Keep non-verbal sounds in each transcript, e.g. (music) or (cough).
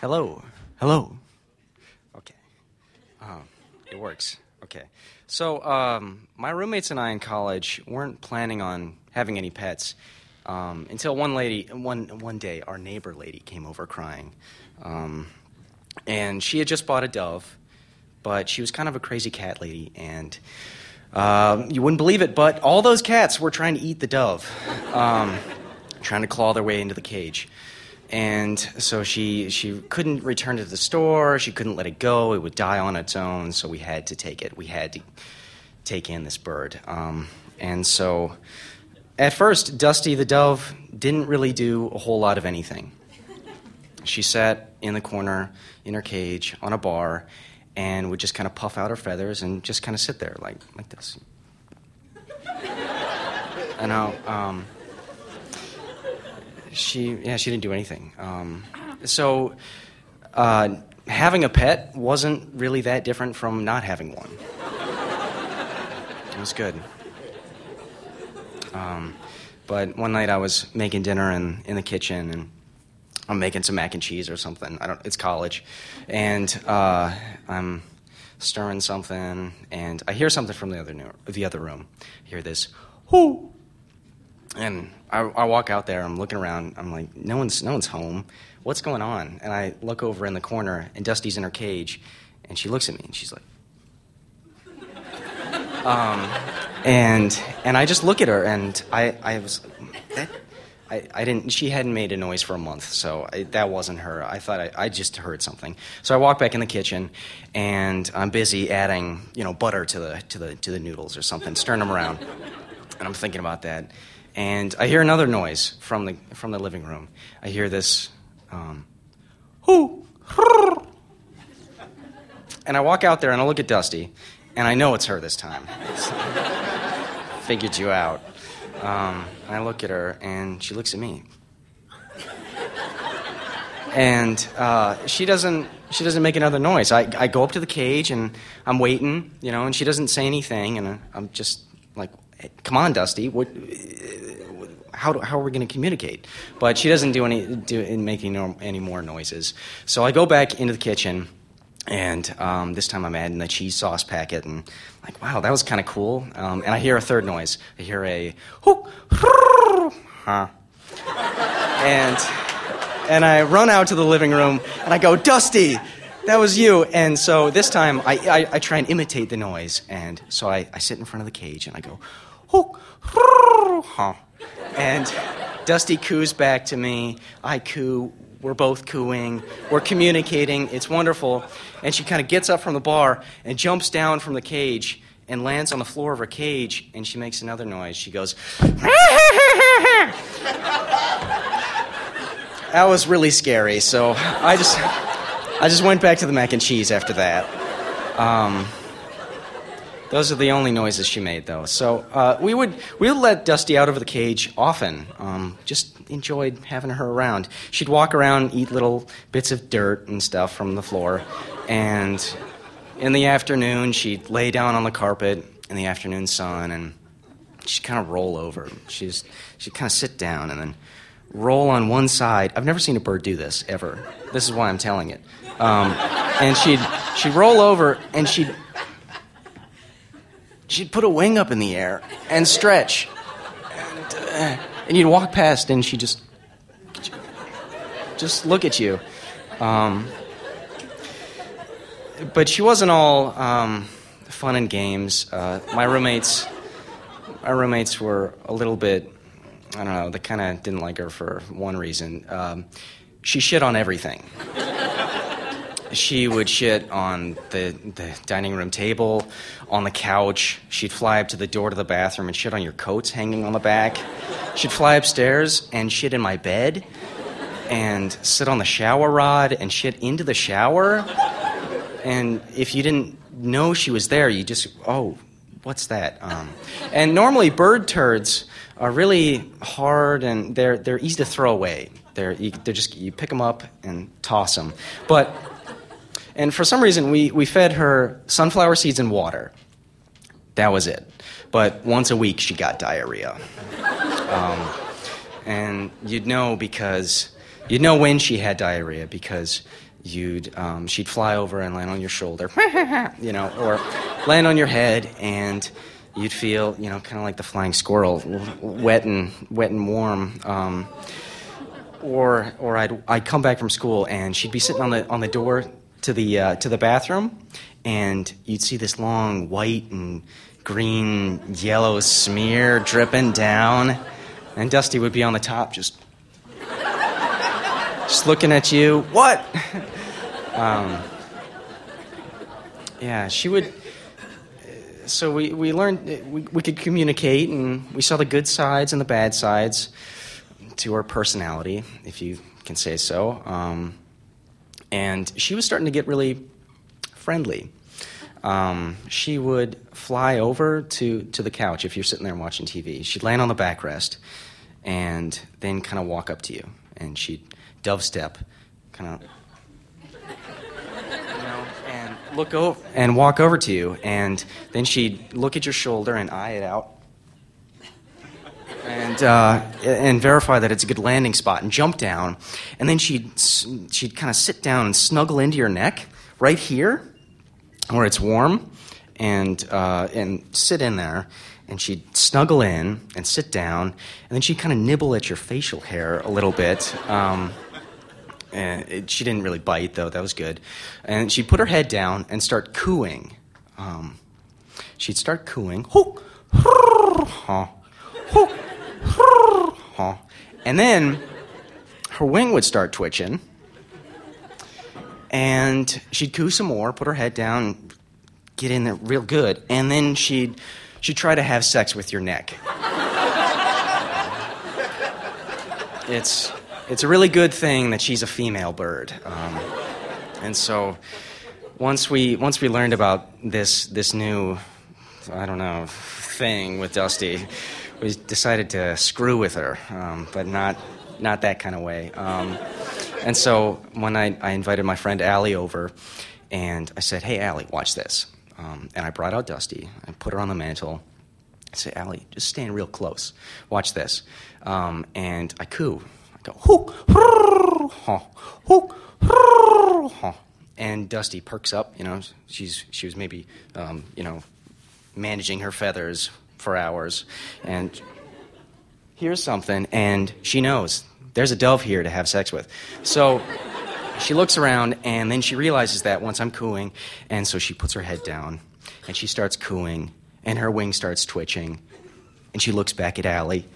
Hello. Hello. Okay. Um, it works. Okay. So, um, my roommates and I in college weren't planning on having any pets um, until one lady, one, one day, our neighbor lady came over crying. Um, and she had just bought a dove, but she was kind of a crazy cat lady. And uh, you wouldn't believe it, but all those cats were trying to eat the dove, um, trying to claw their way into the cage and so she she couldn't return to the store. She couldn't let it go; it would die on its own. So we had to take it. We had to take in this bird. Um, and so, at first, Dusty the dove didn't really do a whole lot of anything. She sat in the corner in her cage on a bar, and would just kind of puff out her feathers and just kind of sit there like like this. (laughs) I. Um, she yeah she didn't do anything. Um, so uh, having a pet wasn't really that different from not having one. It was good. Um, but one night I was making dinner in, in the kitchen and I'm making some mac and cheese or something. I don't. It's college, and uh, I'm stirring something, and I hear something from the other the other room. I hear this, whoo, and I, I, walk out there. I'm looking around. I'm like, no one's no one's home. What's going on? And I look over in the corner, and Dusty's in her cage, and she looks at me, and she's like, (laughs) um, and and I just look at her, and I I was that. I, I didn't. She hadn't made a noise for a month, so I, that wasn't her. I thought I, I just heard something. So I walk back in the kitchen, and I'm busy adding, you know, butter to the to the to the noodles or something, stirring them around. And I'm thinking about that and I hear another noise from the from the living room. I hear this, um, whoo, and I walk out there and I look at Dusty, and I know it's her this time. (laughs) Figured you out. Um, I look at her, and she looks at me, and uh, she doesn't she doesn't make another noise. I, I go up to the cage and I'm waiting, you know, and she doesn't say anything, and I'm just like, hey, "Come on, Dusty, what how, do, how are we going to communicate? But she doesn't do any do making no, any more noises. So I go back into the kitchen, and um, this time I'm adding the cheese sauce packet, and I'm like, wow, that was kind of cool. Um, and I hear a third noise. I hear a hook, huh, and and I run out to the living room, and I go, Dusty. That was you. And so this time I, I, I try and imitate the noise. And so I, I sit in front of the cage and I go, hook, huh. And Dusty coos back to me. I coo. We're both cooing. We're communicating. It's wonderful. And she kind of gets up from the bar and jumps down from the cage and lands on the floor of her cage. And she makes another noise. She goes, (laughs) That was really scary. So I just, I just went back to the mac and cheese after that. Um, those are the only noises she made, though. So uh, we would we would let Dusty out of the cage often. Um, just enjoyed having her around. She'd walk around, eat little bits of dirt and stuff from the floor, and in the afternoon she'd lay down on the carpet in the afternoon sun, and she'd kind of roll over. She's she'd kind of sit down and then roll on one side. I've never seen a bird do this ever. This is why I'm telling it. Um, and she'd she'd roll over and she'd she'd put a wing up in the air and stretch. And, uh, and you'd walk past and she'd just, just look at you. Um, but she wasn't all um, fun and games. Uh, my roommates, my roommates were a little bit, I don't know, they kind of didn't like her for one reason. Um, she shit on everything she would shit on the, the dining room table, on the couch. She'd fly up to the door to the bathroom and shit on your coats hanging on the back. She'd fly upstairs and shit in my bed and sit on the shower rod and shit into the shower. And if you didn't know she was there, you just, oh, what's that? Um, and normally bird turds are really hard and they're, they're easy to throw away. They're, they're just, you pick them up and toss them. But and for some reason, we, we fed her sunflower seeds and water. That was it. But once a week, she got diarrhea. Um, and you'd know because you'd know when she had diarrhea because you'd um, she'd fly over and land on your shoulder, (laughs) you know, or land on your head, and you'd feel, you know, kind of like the flying squirrel, wet and wet and warm. Um, or or I'd I'd come back from school and she'd be sitting on the on the door to the uh, to the bathroom, and you'd see this long white and green yellow smear dripping down, and Dusty would be on the top just just looking at you. What? (laughs) Um, yeah, she would. So we, we learned we, we could communicate, and we saw the good sides and the bad sides to her personality, if you can say so. Um, and she was starting to get really friendly. Um, she would fly over to, to the couch if you're sitting there watching TV. She'd land on the backrest and then kind of walk up to you, and she'd dove step, kind of you know, and look over and walk over to you, and then she'd look at your shoulder and eye it out, and uh, and verify that it's a good landing spot, and jump down, and then she'd she'd kind of sit down and snuggle into your neck right here, where it's warm, and uh, and sit in there. And she'd snuggle in and sit down, and then she'd kind of nibble at your facial hair a little bit. Um, and it, she didn't really bite, though. That was good. And she'd put her head down and start cooing. Um, she'd start cooing. (laughs) And then her wing would start twitching. And she'd coo some more, put her head down, get in there real good. And then she'd, she'd try to have sex with your neck. it's it's a really good thing that she's a female bird. Um, and so once we once we learned about this this new I don't know thing with Dusty, we decided to screw with her, um, but not not that kind of way. Um, and so one night I invited my friend Allie over, and I said, "Hey, Allie, watch this." Um, and I brought out Dusty. I put her on the mantle. I said, Allie, just stand real close. Watch this. Um, and I coo I go, and Dusty perks up. You know, she's she was maybe um, you know managing her feathers for hours, and here's something, and she knows. There's a dove here to have sex with. So she looks around, and then she realizes that once I'm cooing, and so she puts her head down, and she starts cooing, and her wing starts twitching, and she looks back at Allie,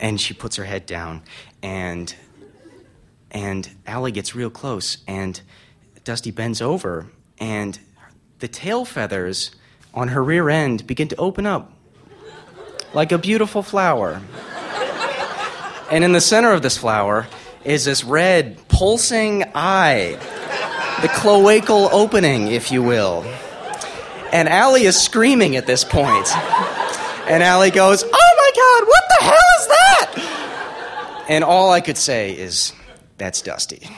and she puts her head down, and and Allie gets real close, and Dusty bends over, and the tail feathers on her rear end begin to open up like a beautiful flower. and in the center of this flower is this red, pulsing eye, the cloacal opening, if you will. And Allie is screaming at this point. And Allie goes, Oh my God, what the hell is that? And all I could say is, that's Dusty.